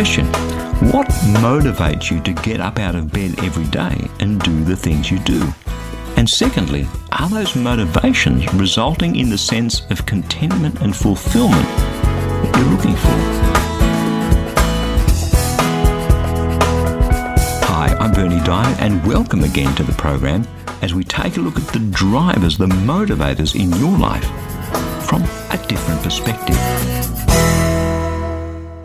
Question What motivates you to get up out of bed every day and do the things you do? And secondly, are those motivations resulting in the sense of contentment and fulfillment that you're looking for? Hi, I'm Berni Dymet, and welcome again to the program as we take a look at the drivers, the motivators in your life from a different perspective.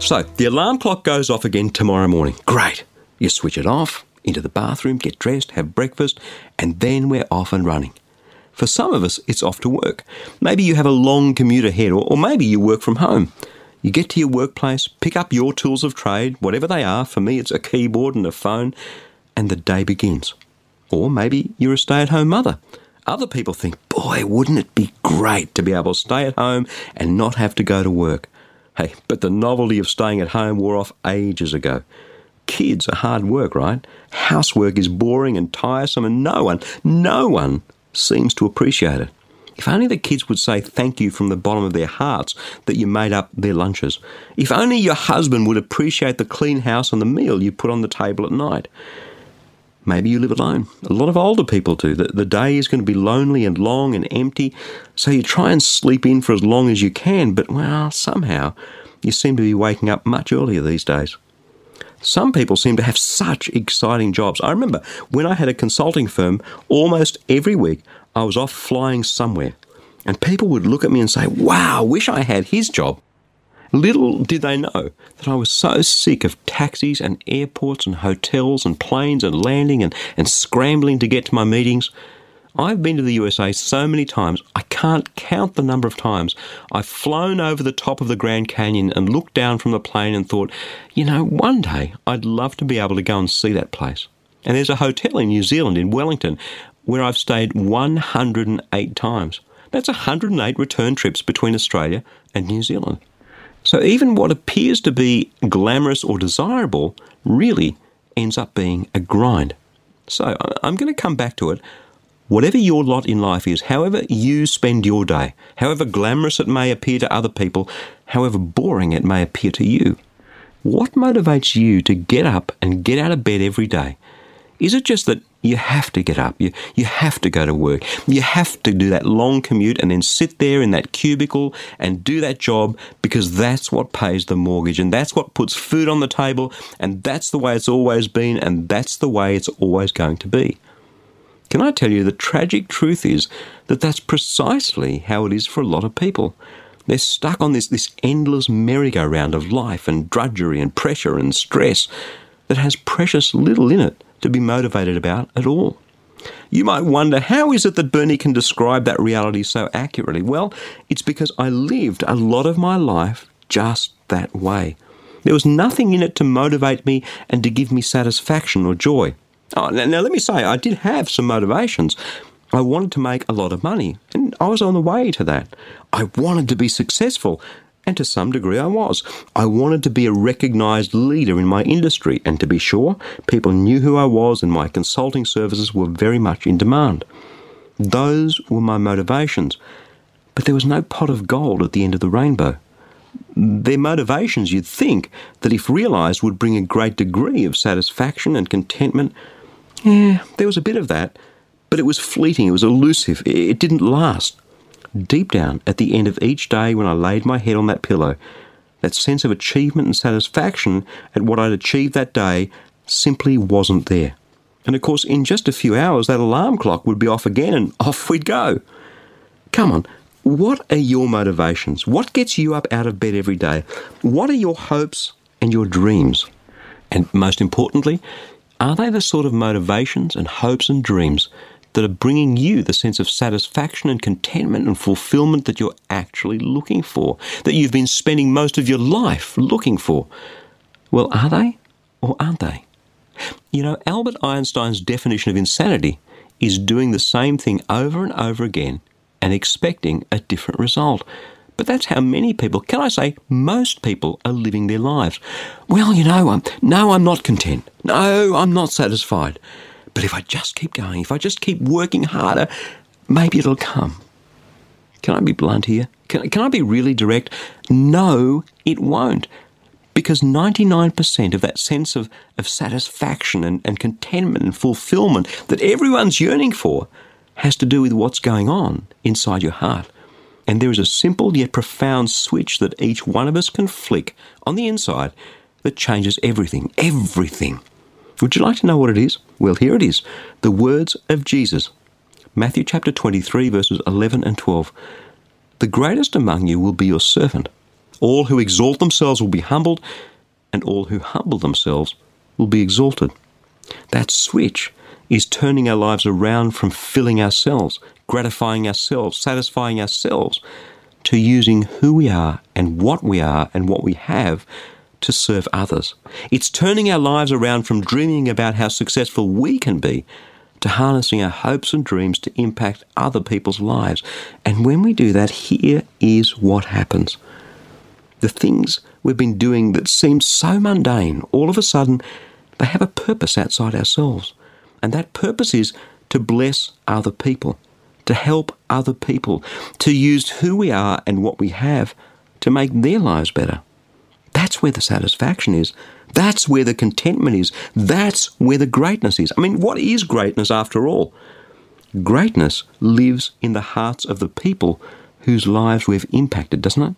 So, the alarm clock goes off again tomorrow morning. Great. You switch it off, into the bathroom, get dressed, have breakfast, and then we're off and running. For some of us, it's off to work. Maybe you have a long commute ahead, or, or maybe you work from home. You get to your workplace, pick up your tools of trade, whatever they are. For me, it's a keyboard and a phone, and the day begins. Or maybe you're a stay at home mother. Other people think, boy, wouldn't it be great to be able to stay at home and not have to go to work? Hey, but the novelty of staying at home wore off ages ago. Kids are hard work, right? Housework is boring and tiresome, and no one, no one seems to appreciate it. If only the kids would say thank you from the bottom of their hearts that you made up their lunches. If only your husband would appreciate the clean house and the meal you put on the table at night. Maybe you live alone. A lot of older people do. The, the day is going to be lonely and long and empty, so you try and sleep in for as long as you can, but well, somehow you seem to be waking up much earlier these days. Some people seem to have such exciting jobs. I remember when I had a consulting firm, almost every week I was off flying somewhere, and people would look at me and say, Wow, wish I had his job. Little did they know that I was so sick of taxis and airports and hotels and planes and landing and, and scrambling to get to my meetings. I've been to the USA so many times, I can't count the number of times I've flown over the top of the Grand Canyon and looked down from the plane and thought, you know, one day I'd love to be able to go and see that place. And there's a hotel in New Zealand, in Wellington, where I've stayed 108 times. That's 108 return trips between Australia and New Zealand. So even what appears to be glamorous or desirable really ends up being a grind. So I'm going to come back to it. Whatever your lot in life is, however you spend your day, however glamorous it may appear to other people, however boring it may appear to you, what motivates you to get up and get out of bed every day? Is it just that you have to get up. You, you have to go to work. You have to do that long commute and then sit there in that cubicle and do that job because that's what pays the mortgage and that's what puts food on the table and that's the way it's always been and that's the way it's always going to be. Can I tell you the tragic truth is that that's precisely how it is for a lot of people. They're stuck on this, this endless merry-go-round of life and drudgery and pressure and stress that has precious little in it to be motivated about at all. You might wonder, how is it that Berni can describe that reality so accurately? Well, it's because I lived a lot of my life just that way. There was nothing in it to motivate me and to give me satisfaction or joy. Oh, now, now let me say, I did have some motivations. I wanted to make a lot of money, and I was on the way to that. I wanted to be successful, and to some degree I was. I wanted to be a recognized leader in my industry, and to be sure, people knew who I was, and my consulting services were very much in demand. Those were my motivations, but there was no pot of gold at the end of the rainbow. They're motivations you'd think that, if realized, would bring a great degree of satisfaction and contentment. Yeah, there was a bit of that, but it was fleeting, it was elusive, it didn't last deep down at the end of each day when I laid my head on that pillow, that sense of achievement and satisfaction at what I'd achieved that day simply wasn't there. And of course, in just a few hours, that alarm clock would be off again and off we'd go. Come on, what are your motivations? What gets you up out of bed every day? What are your hopes and your dreams? And most importantly, are they the sort of motivations and hopes and dreams that are bringing you the sense of satisfaction and contentment and fulfillment that you're actually looking for, that you've been spending most of your life looking for. Well, are they or aren't they? You know, Albert Einstein's definition of insanity is doing the same thing over and over again and expecting a different result. But that's how many people, can I say, most people are living their lives. Well, you know, um, no, I'm not content. No, I'm not satisfied. But if I just keep going, if I just keep working harder, maybe it'll come. Can I be blunt here? Can, can I be really direct? No, it won't. Because 99% of that sense of, of satisfaction and, and contentment and fulfillment that everyone's yearning for has to do with what's going on inside your heart. And there is a simple yet profound switch that each one of us can flick on the inside that changes everything. Everything. Would you like to know what it is? Well, here it is the words of Jesus. Matthew chapter 23, verses 11 and 12. The greatest among you will be your servant. All who exalt themselves will be humbled, and all who humble themselves will be exalted. That switch is turning our lives around from filling ourselves, gratifying ourselves, satisfying ourselves, to using who we are and what we are and what we have to serve others. It's turning our lives around from dreaming about how successful we can be to harnessing our hopes and dreams to impact other people's lives. And when we do that, here is what happens. The things we've been doing that seem so mundane, all of a sudden, they have a purpose outside ourselves. And that purpose is to bless other people, to help other people, to use who we are and what we have to make their lives better. That's where the satisfaction is. That's where the contentment is. That's where the greatness is. I mean, what is greatness after all? Greatness lives in the hearts of the people whose lives we've impacted, doesn't it?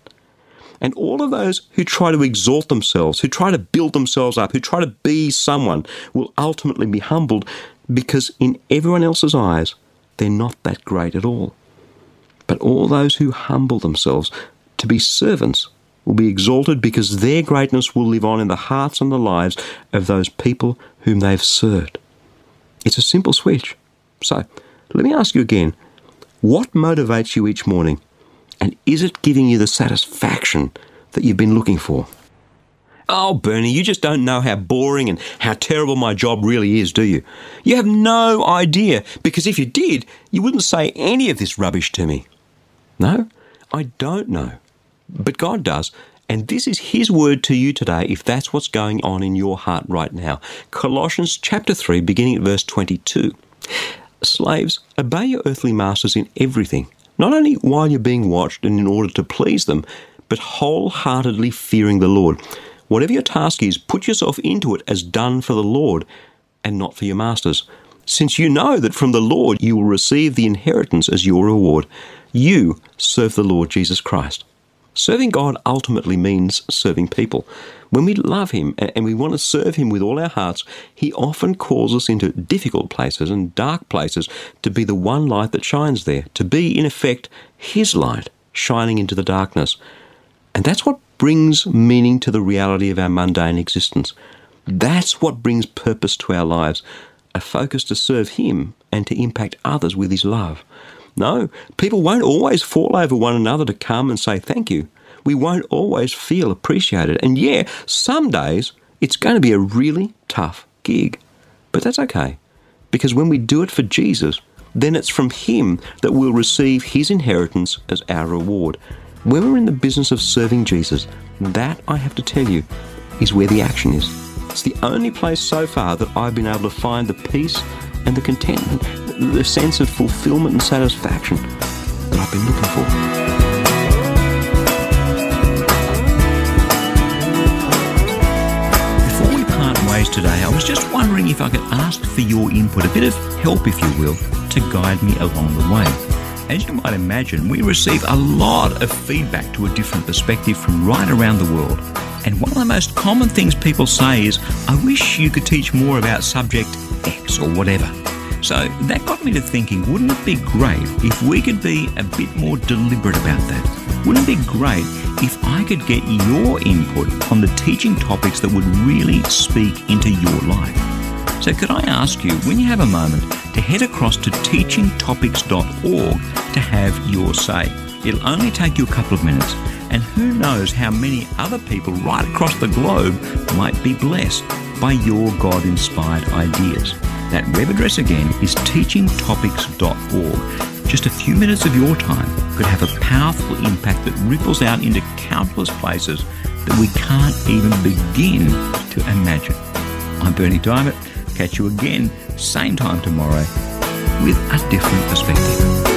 And all of those who try to exalt themselves, who try to build themselves up, who try to be someone, will ultimately be humbled because in everyone else's eyes, they're not that great at all. But all those who humble themselves to be servants will be exalted because their greatness will live on in the hearts and the lives of those people whom they've served. It's a simple switch. So, let me ask you again what motivates you each morning? And is it giving you the satisfaction that you've been looking for? Oh, Berni, you just don't know how boring and how terrible my job really is, do you? You have no idea, because if you did, you wouldn't say any of this rubbish to me. No, I don't know. But God does. And this is His word to you today if that's what's going on in your heart right now. Colossians chapter 3, beginning at verse 22. Slaves, obey your earthly masters in everything, not only while you're being watched and in order to please them, but wholeheartedly fearing the Lord. Whatever your task is, put yourself into it as done for the Lord and not for your masters, since you know that from the Lord you will receive the inheritance as your reward. You serve the Lord Jesus Christ. Serving God ultimately means serving people. When we love Him and we want to serve Him with all our hearts, He often calls us into difficult places and dark places to be the one light that shines there, to be, in effect, His light shining into the darkness. And that's what brings meaning to the reality of our mundane existence. That's what brings purpose to our lives a focus to serve Him and to impact others with His love. No, people won't always fall over one another to come and say thank you. We won't always feel appreciated. And yeah, some days it's going to be a really tough gig. But that's okay. Because when we do it for Jesus, then it's from Him that we'll receive His inheritance as our reward. When we're in the business of serving Jesus, that, I have to tell you, is where the action is. It's the only place so far that I've been able to find the peace and the contentment, the sense of fulfillment and satisfaction that I've been looking for. Before we part ways today, I was just wondering if I could ask for your input, a bit of help, if you will, to guide me along the way. As you might imagine, we receive a lot of feedback to a different perspective from right around the world. And one of the most common things people say is, I wish you could teach more about subject X or whatever. So that got me to thinking, wouldn't it be great if we could be a bit more deliberate about that? Wouldn't it be great if I could get your input on the teaching topics that would really speak into your life? So, could I ask you, when you have a moment, to head across to teachingtopics.org to have your say. It'll only take you a couple of minutes, and who knows how many other people right across the globe might be blessed by your God inspired ideas. That web address again is teachingtopics.org. Just a few minutes of your time could have a powerful impact that ripples out into countless places that we can't even begin to imagine. I'm Berni Dymet. Catch you again, same time tomorrow, with a different perspective.